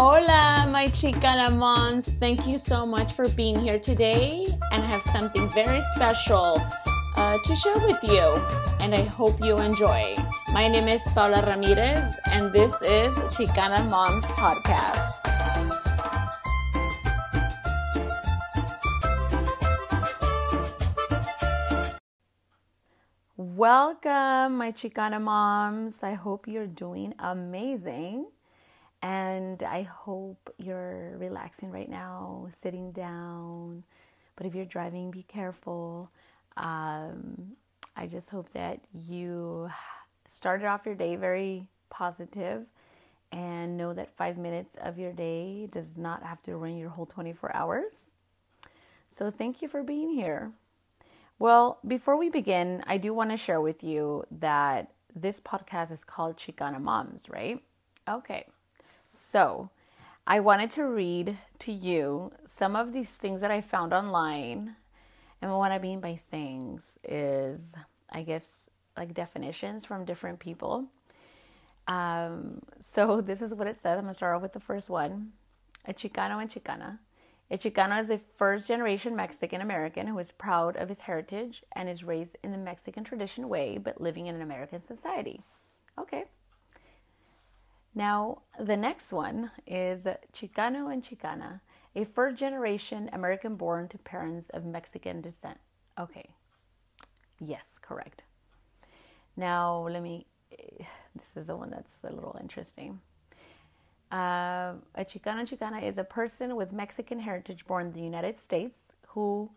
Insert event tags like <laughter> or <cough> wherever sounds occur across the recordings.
Hola, my Chicana moms. Thank you so much for being here today. And I have something very special uh, to share with you. And I hope you enjoy. My name is Paula Ramirez, and this is Chicana Moms Podcast. Welcome, my Chicana moms. I hope you're doing amazing. And I hope you're relaxing right now, sitting down. But if you're driving, be careful. Um, I just hope that you started off your day very positive and know that five minutes of your day does not have to run your whole 24 hours. So, thank you for being here. Well, before we begin, I do want to share with you that this podcast is called Chicana Moms, right? Okay. So, I wanted to read to you some of these things that I found online. And what I mean by things is, I guess, like definitions from different people. Um, so, <laughs> this is what it says. I'm going to start off with the first one a Chicano and Chicana. A Chicano is a first generation Mexican American who is proud of his heritage and is raised in the Mexican tradition way, but living in an American society. Okay, now, the next one is Chicano and Chicana, a first generation American born to parents of Mexican descent. Okay, yes, correct. Now, let me, this is the one that's a little interesting. Uh, a Chicano Chicana is a person with Mexican heritage born in the United States who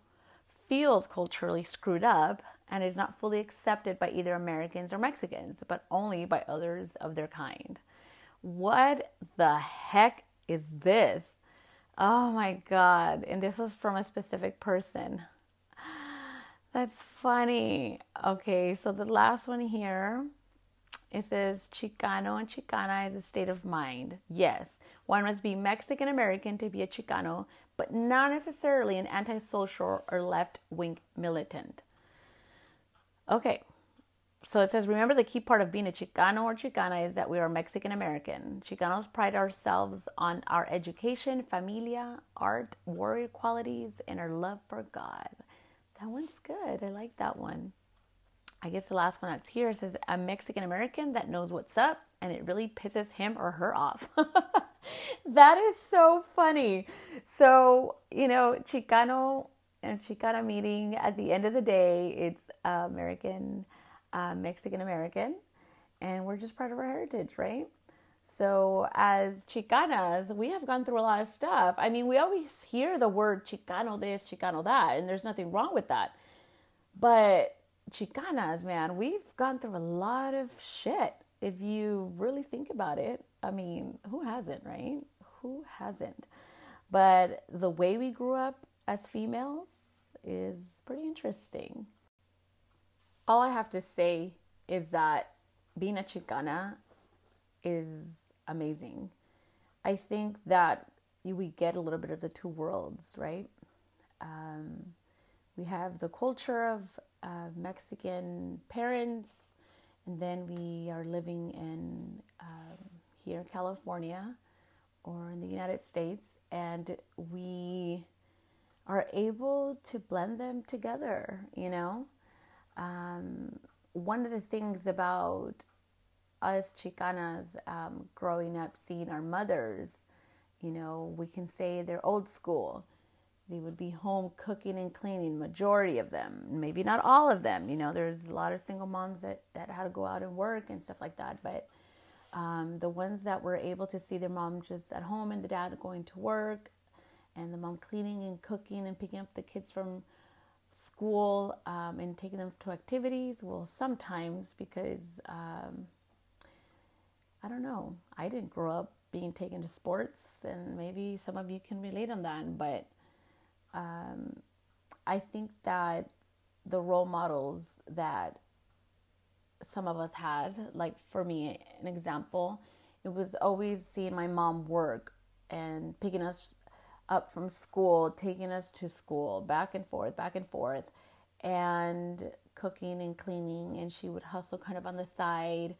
feels culturally screwed up and is not fully accepted by either Americans or Mexicans, but only by others of their kind. What the heck is this? Oh my God. And this was from a specific person. <sighs> That's funny. Okay, so the last one here it says Chicano and Chicana is a state of mind. Yes, one must be Mexican American to be a Chicano, but not necessarily an antisocial or left wing militant. Okay, so it says, remember the key part of being a Chicano or Chicana is that we are Mexican American. Chicanos pride ourselves on our education, familia, art, warrior qualities, and our love for God. That one's good. I like that one. I guess the last one that's here says, a Mexican American that knows what's up and it really pisses him or her off. <laughs> that is so funny. So, you know, Chicano and Chicana meeting at the end of the day, it's uh, American uh, Mexican American, and we're just part of our heritage, right? So, as Chicanas, we have gone through a lot of stuff. I mean, we always hear the word Chicano this, Chicano that, and there's nothing wrong with that. But Chicanas, man, we've gone through a lot of shit. If you really think about it, I mean, who hasn't, right? Who hasn't? But the way we grew up as females is pretty interesting all I have to say is that being a Chicana is amazing. I think that we get a little bit of the two worlds, right? Um, we have the culture of Mexican parents, and then we are living in um, here in California or in the United States, and we are able to blend them together, you know? Um, one of the things about us Chicanas um, growing up, seeing our mothers, you know, we can say they're old school. They would be home cooking and cleaning, majority of them, maybe not all of them. You know, there's a lot of single moms that, that had to go out and work and stuff like that. But um, the ones that were able to see their mom just at home and the dad going to work and the mom cleaning and cooking and picking up the kids from school um, and taking them to activities. Well, sometimes because um, I don't know, I didn't grow up being taken to sports, and maybe some of you can relate on that. But um, I think that the role models that some of us had, like for me, an example, it was always seeing my mom work and picking us up from school, taking us to school, back and forth, back and forth, and cooking and cleaning. And she would hustle kind of on the side,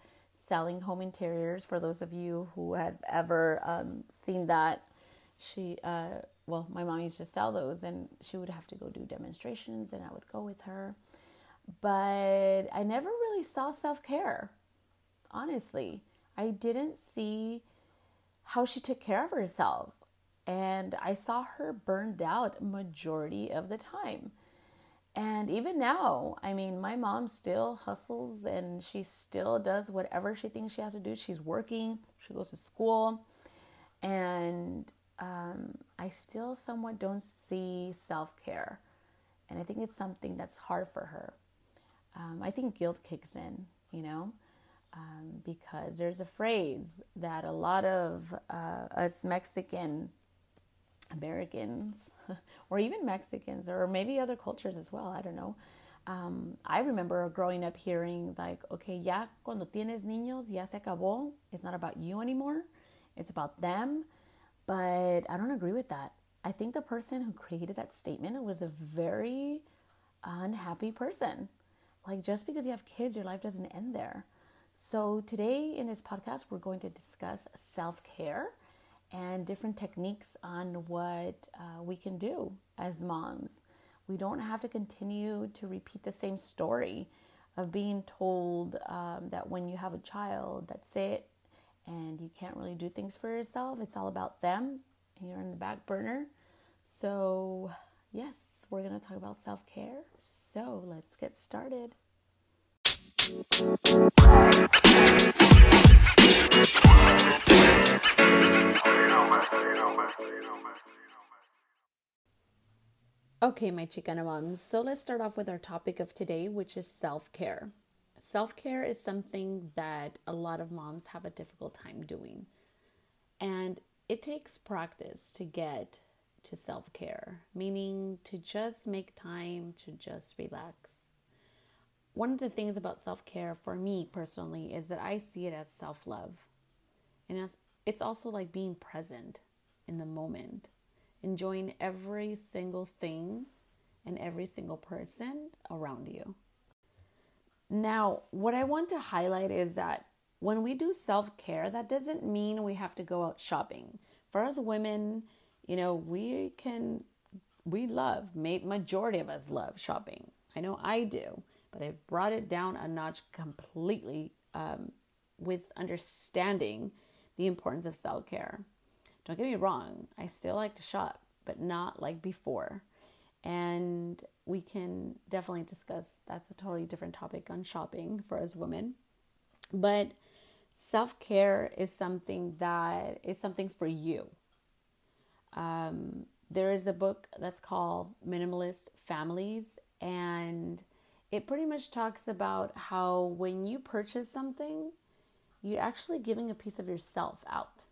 selling home interiors. For those of you who have ever um, seen that, she, uh, well, my mom used to sell those, and she would have to go do demonstrations, and I would go with her. But I never really saw self care, honestly. I didn't see how she took care of herself. And I saw her burned out majority of the time. And even now, I mean, my mom still hustles and she still does whatever she thinks she has to do. She's working, she goes to school, and um, I still somewhat don't see self care. And I think it's something that's hard for her. Um, I think guilt kicks in, you know, um, because there's a phrase that a lot of uh, us Mexican Americans <laughs> or even Mexicans or maybe other cultures as well. I don't know. Um, I remember growing up hearing like, okay, ya cuando tienes niños, ya se acabó. It's not about you anymore. It's about them. But I don't agree with that. I think the person who created that statement was a very unhappy person. Like just because you have kids, your life doesn't end there. So today in this podcast, we're going to discuss self-care and different techniques on what uh, we can do as moms. We don't have to continue to repeat the same story of being told um, that when you have a child, that's it, and you can't really do things for yourself. It's all about them, and you're in the back burner. So, yes, we're going to talk about self care. So, let's get started. Okay, my Chicana moms. So let's start off with our topic of today, which is self care. Self care is something that a lot of moms have a difficult time doing. And it takes practice to get to self care, meaning to just make time to just relax. One of the things about self care for me personally is that I see it as self love. And it's also like being present in the moment, enjoying every single thing and every single person around you. Now, what I want to highlight is that when we do self care, that doesn't mean we have to go out shopping. For us women, you know, we can, we love, majority of us love shopping. I know I do, but I've brought it down a notch completely um, with understanding the importance of self care. Don't get me wrong, I still like to shop, but not like before. And we can definitely discuss that's a totally different topic on shopping for us women. But self care is something that is something for you. Um, there is a book that's called Minimalist Families, and it pretty much talks about how when you purchase something, you're actually giving a piece of yourself out.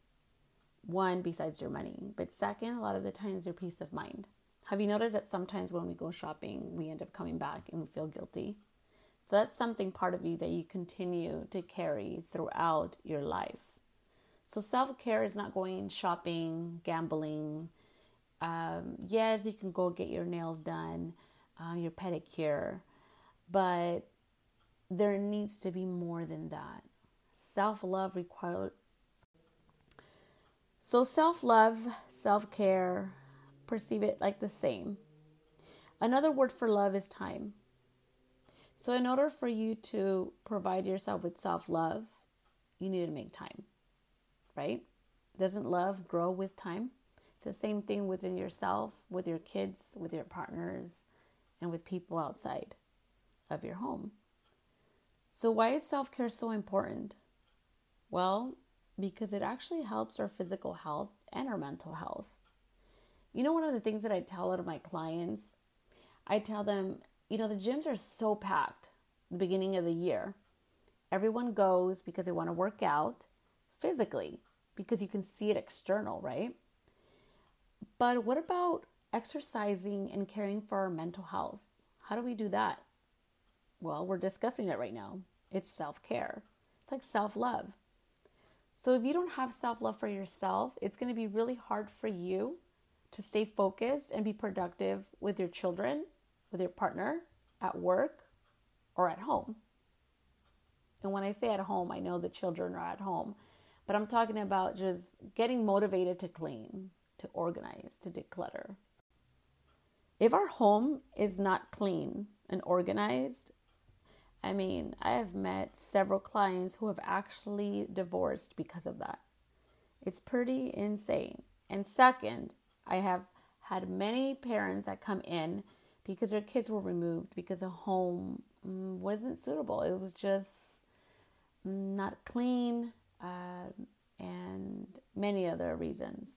One, besides your money, but second, a lot of the times, your peace of mind. Have you noticed that sometimes when we go shopping, we end up coming back and we feel guilty? So that's something part of you that you continue to carry throughout your life. So self care is not going shopping, gambling. Um, yes, you can go get your nails done, uh, your pedicure, but there needs to be more than that self love requires. So, self love, self care, perceive it like the same. Another word for love is time. So, in order for you to provide yourself with self love, you need to make time, right? Doesn't love grow with time? It's the same thing within yourself, with your kids, with your partners, and with people outside of your home. So, why is self care so important? Well, because it actually helps our physical health and our mental health. You know, one of the things that I tell a lot of my clients, I tell them, you know, the gyms are so packed the beginning of the year. Everyone goes because they want to work out physically because you can see it external, right? But what about exercising and caring for our mental health? How do we do that? Well, we're discussing it right now. It's self care, it's like self love. So if you don't have self love for yourself, it's going to be really hard for you to stay focused and be productive with your children, with your partner, at work, or at home. And when I say at home, I know the children are at home, but I'm talking about just getting motivated to clean, to organize, to declutter. If our home is not clean and organized, I mean, I have met several clients who have actually divorced because of that. It's pretty insane. And second, I have had many parents that come in because their kids were removed because the home mm, wasn't suitable. It was just not clean uh, and many other reasons.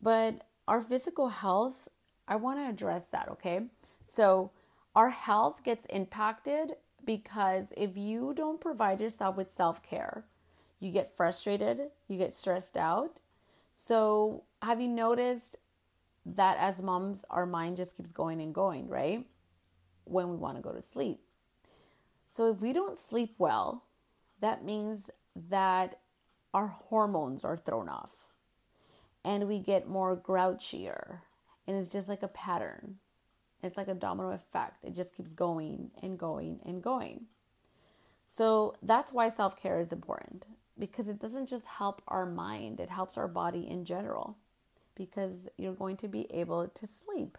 But our physical health, I want to address that, okay? So, our health gets impacted because if you don't provide yourself with self care, you get frustrated, you get stressed out. So, have you noticed that as moms, our mind just keeps going and going, right? When we want to go to sleep. So, if we don't sleep well, that means that our hormones are thrown off and we get more grouchier. And it's just like a pattern. It's like a domino effect. It just keeps going and going and going. So that's why self care is important because it doesn't just help our mind, it helps our body in general because you're going to be able to sleep.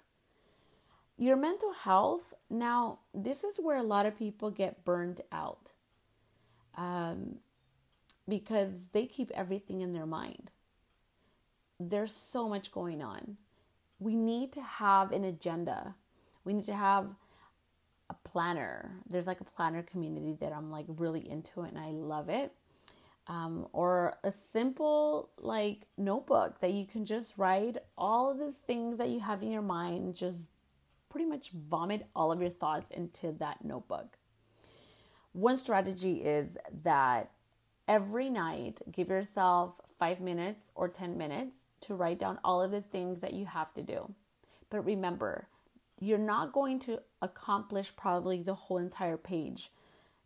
Your mental health, now, this is where a lot of people get burned out um, because they keep everything in their mind. There's so much going on. We need to have an agenda we need to have a planner. There's like a planner community that I'm like really into it and I love it. Um, or a simple like notebook that you can just write all of the things that you have in your mind, just pretty much vomit all of your thoughts into that notebook. One strategy is that every night give yourself five minutes or 10 minutes to write down all of the things that you have to do. But remember, you're not going to accomplish probably the whole entire page,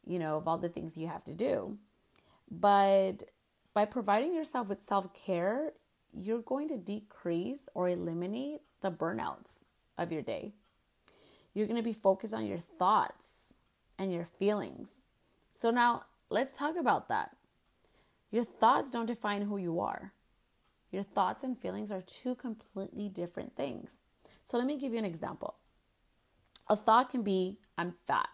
you know, of all the things you have to do. But by providing yourself with self care, you're going to decrease or eliminate the burnouts of your day. You're going to be focused on your thoughts and your feelings. So, now let's talk about that. Your thoughts don't define who you are. Your thoughts and feelings are two completely different things. So, let me give you an example. A thought can be, I'm fat.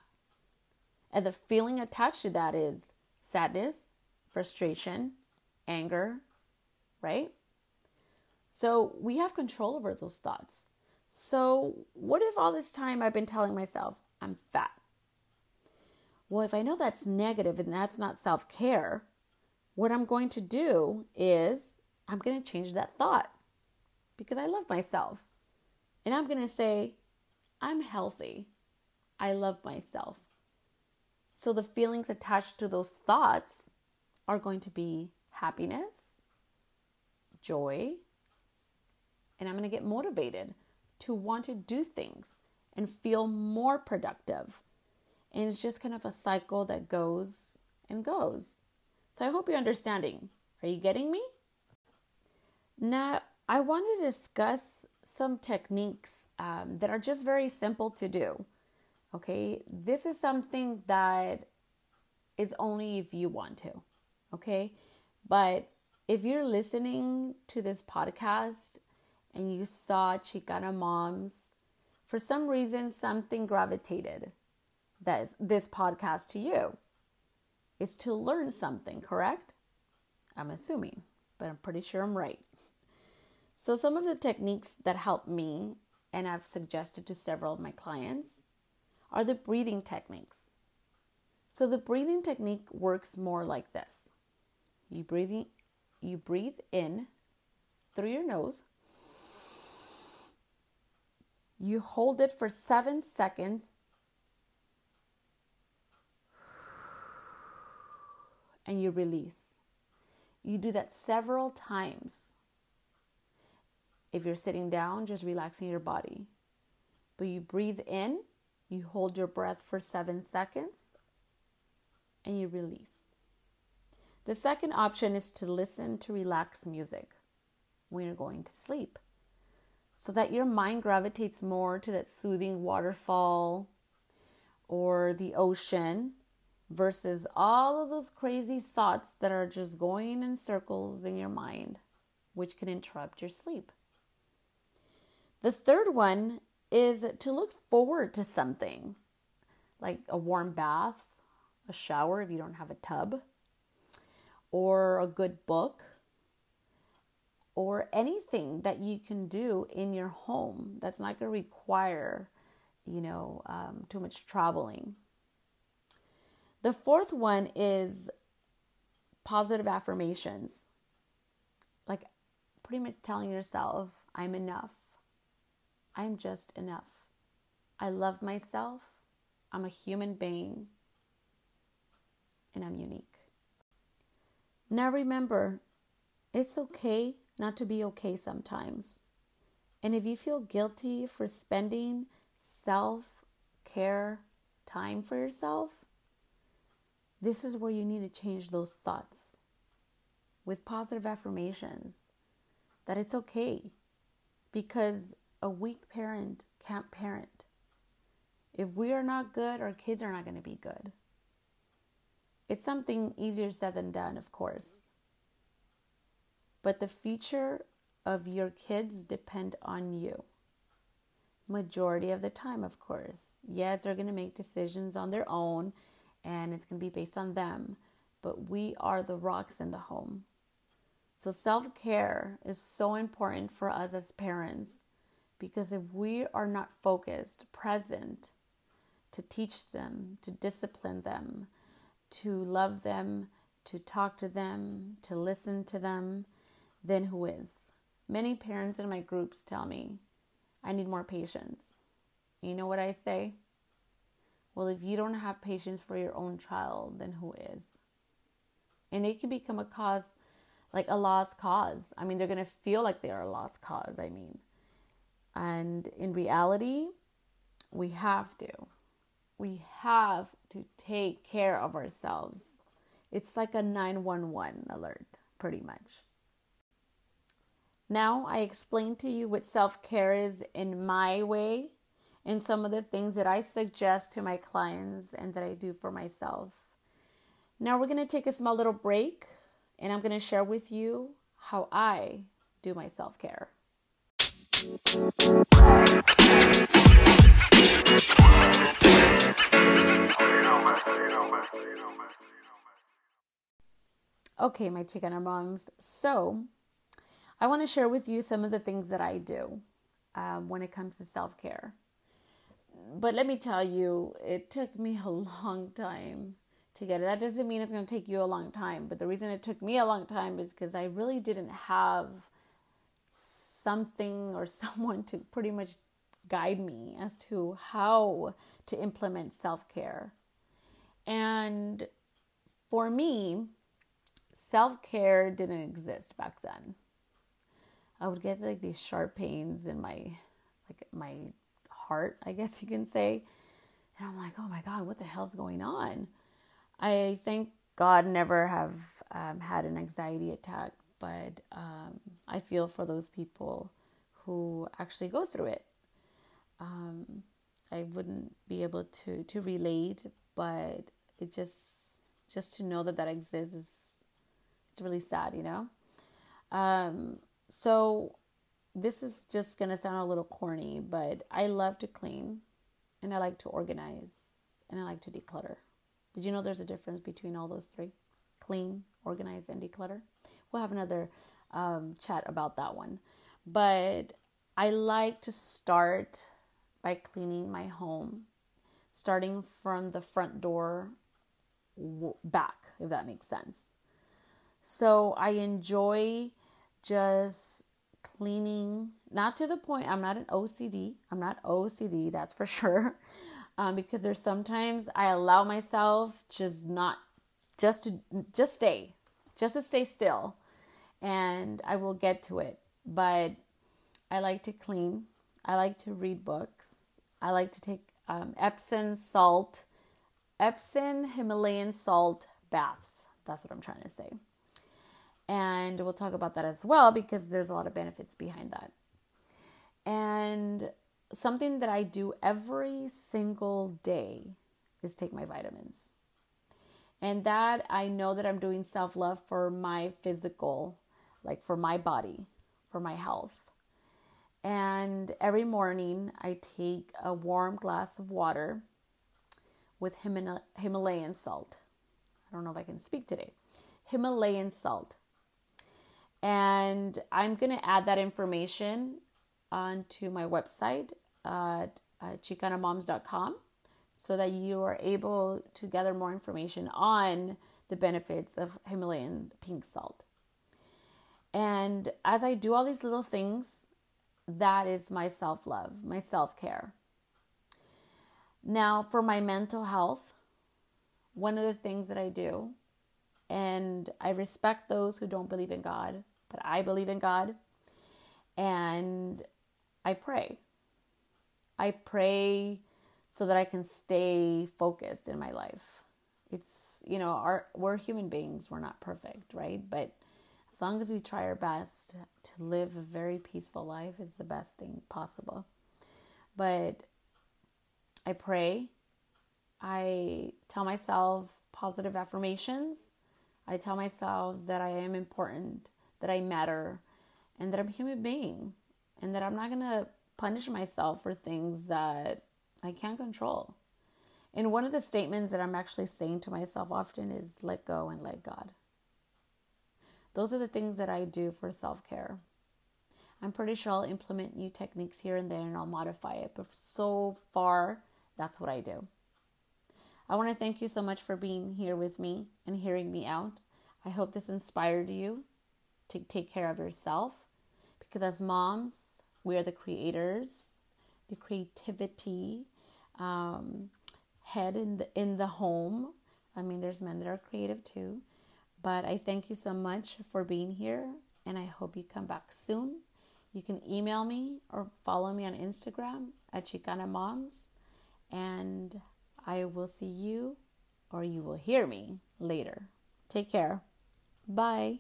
And the feeling attached to that is sadness, frustration, anger, right? So we have control over those thoughts. So, what if all this time I've been telling myself, I'm fat? Well, if I know that's negative and that's not self care, what I'm going to do is I'm going to change that thought because I love myself. And I'm going to say, I'm healthy. I love myself. So the feelings attached to those thoughts are going to be happiness, joy, and I'm going to get motivated to want to do things and feel more productive. And it's just kind of a cycle that goes and goes. So I hope you're understanding. Are you getting me? Now, I want to discuss some techniques um, that are just very simple to do. Okay, this is something that is only if you want to. Okay, but if you're listening to this podcast and you saw Chicana Moms, for some reason something gravitated that this podcast to you is to learn something, correct? I'm assuming, but I'm pretty sure I'm right. So, some of the techniques that help me and I've suggested to several of my clients are the breathing techniques. So, the breathing technique works more like this you breathe, in, you breathe in through your nose, you hold it for seven seconds. And you release. You do that several times. If you're sitting down, just relaxing your body. But you breathe in, you hold your breath for seven seconds, and you release. The second option is to listen to relaxed music when you're going to sleep so that your mind gravitates more to that soothing waterfall or the ocean versus all of those crazy thoughts that are just going in circles in your mind, which can interrupt your sleep. The third one is to look forward to something like a warm bath, a shower if you don't have a tub, or a good book, or anything that you can do in your home that's not going to require, you know, um, too much traveling. The fourth one is positive affirmations. Like pretty much telling yourself, I'm enough. I'm just enough. I love myself. I'm a human being. And I'm unique. Now remember, it's okay not to be okay sometimes. And if you feel guilty for spending self care time for yourself, this is where you need to change those thoughts with positive affirmations that it's okay because a weak parent can't parent. If we are not good, our kids are not going to be good. It's something easier said than done, of course. But the future of your kids depend on you. Majority of the time, of course. Yes, they're going to make decisions on their own and it's going to be based on them. But we are the rocks in the home. So self care is so important for us as parents because if we are not focused, present to teach them, to discipline them, to love them, to talk to them, to listen to them, then who is? Many parents in my groups tell me, I need more patience. You know what I say? Well, if you don't have patience for your own child, then who is? And it can become a cause, like a lost cause. I mean, they're going to feel like they are a lost cause, I mean. And in reality, we have to. We have to take care of ourselves. It's like a 911 alert, pretty much. Now, I explained to you what self care is in my way and some of the things that I suggest to my clients and that I do for myself. Now we're going to take a small little break and I'm going to share with you how I do my self care. Okay, my Chicana moms. So, I want to share with you some of the things that I do um, when it comes to self care but let me tell you, it took me a long time to get it. That doesn't mean it's going to take you a long time, but the reason it took me a long time is because I really didn't have something or <laughs> someone to pretty much guide me as to how to implement self care. And for me, self care didn't exist back then. I would get like these sharp pains in my like my heart, I guess you can say. And I'm like, oh my God, what the hell's going on? I thank God never have um, had an anxiety attack, but um, I feel for those people who actually go through it. Um, I wouldn't be able to to relate, but it just just to know that that exists is it's really sad, you know. Um, so this is just gonna sound a little corny, but I love to clean and I like to organize and I like to declutter. Did you know there's a difference between all those three? Clean, organize, and declutter. We'll have another um, chat about that one. But I like to start by cleaning my home, starting from the front door back, if that makes sense. So I enjoy just cleaning, not to the point, I'm not an OCD. I'm not OCD, that's for <laughs> sure. Um, because there's sometimes I allow myself just not, just to, just stay, just to stay still. And I will get to it. But I like to clean. I like to read books. I like to take um, Epsom salt, Epsom Himalayan salt baths. That's what I'm trying to say. And we'll talk about that as well because there's a lot of benefits behind that. And something that I do every single day is take my vitamins. And that I know that I'm doing self love for my physical, like for my body, for my health. And every morning I take a warm glass of water with Himalayan salt. I don't know if I can speak today. Himalayan salt. And I'm going to add that information onto my website at uh, chicanamoms.com so that you are able to gather more information on the benefits of Himalayan pink salt. And as I do all these little things, that is my self love, my self care. Now, for my mental health, one of the things that I do, and I respect those who don't believe in God, but I believe in God, and I pray. I pray so that I can stay focused in my life. It's, you know, our, we're human beings, we're not perfect, right? But as long as we try our best to live a very peaceful life, it's the best thing possible. But I pray. I tell myself positive affirmations. I tell myself that I am important, that I matter, and that I'm a human being, and that I'm not going to punish myself for things that I can't control. And one of the statements that I'm actually saying to myself often is let go and let God. Those are the things that I do for self care. I'm pretty sure I'll implement new techniques here and there and I'll modify it, but so far, that's what I do. I want to thank you so much for being here with me and hearing me out. I hope this inspired you to take care of yourself because as moms, we are the creators, the creativity um, head in the in the home. I mean, there's men that are creative too, but I thank you so much for being here, and I hope you come back soon. You can email me or follow me on Instagram at Chicana Moms, and I will see you or you will hear me later. Take care. Bye.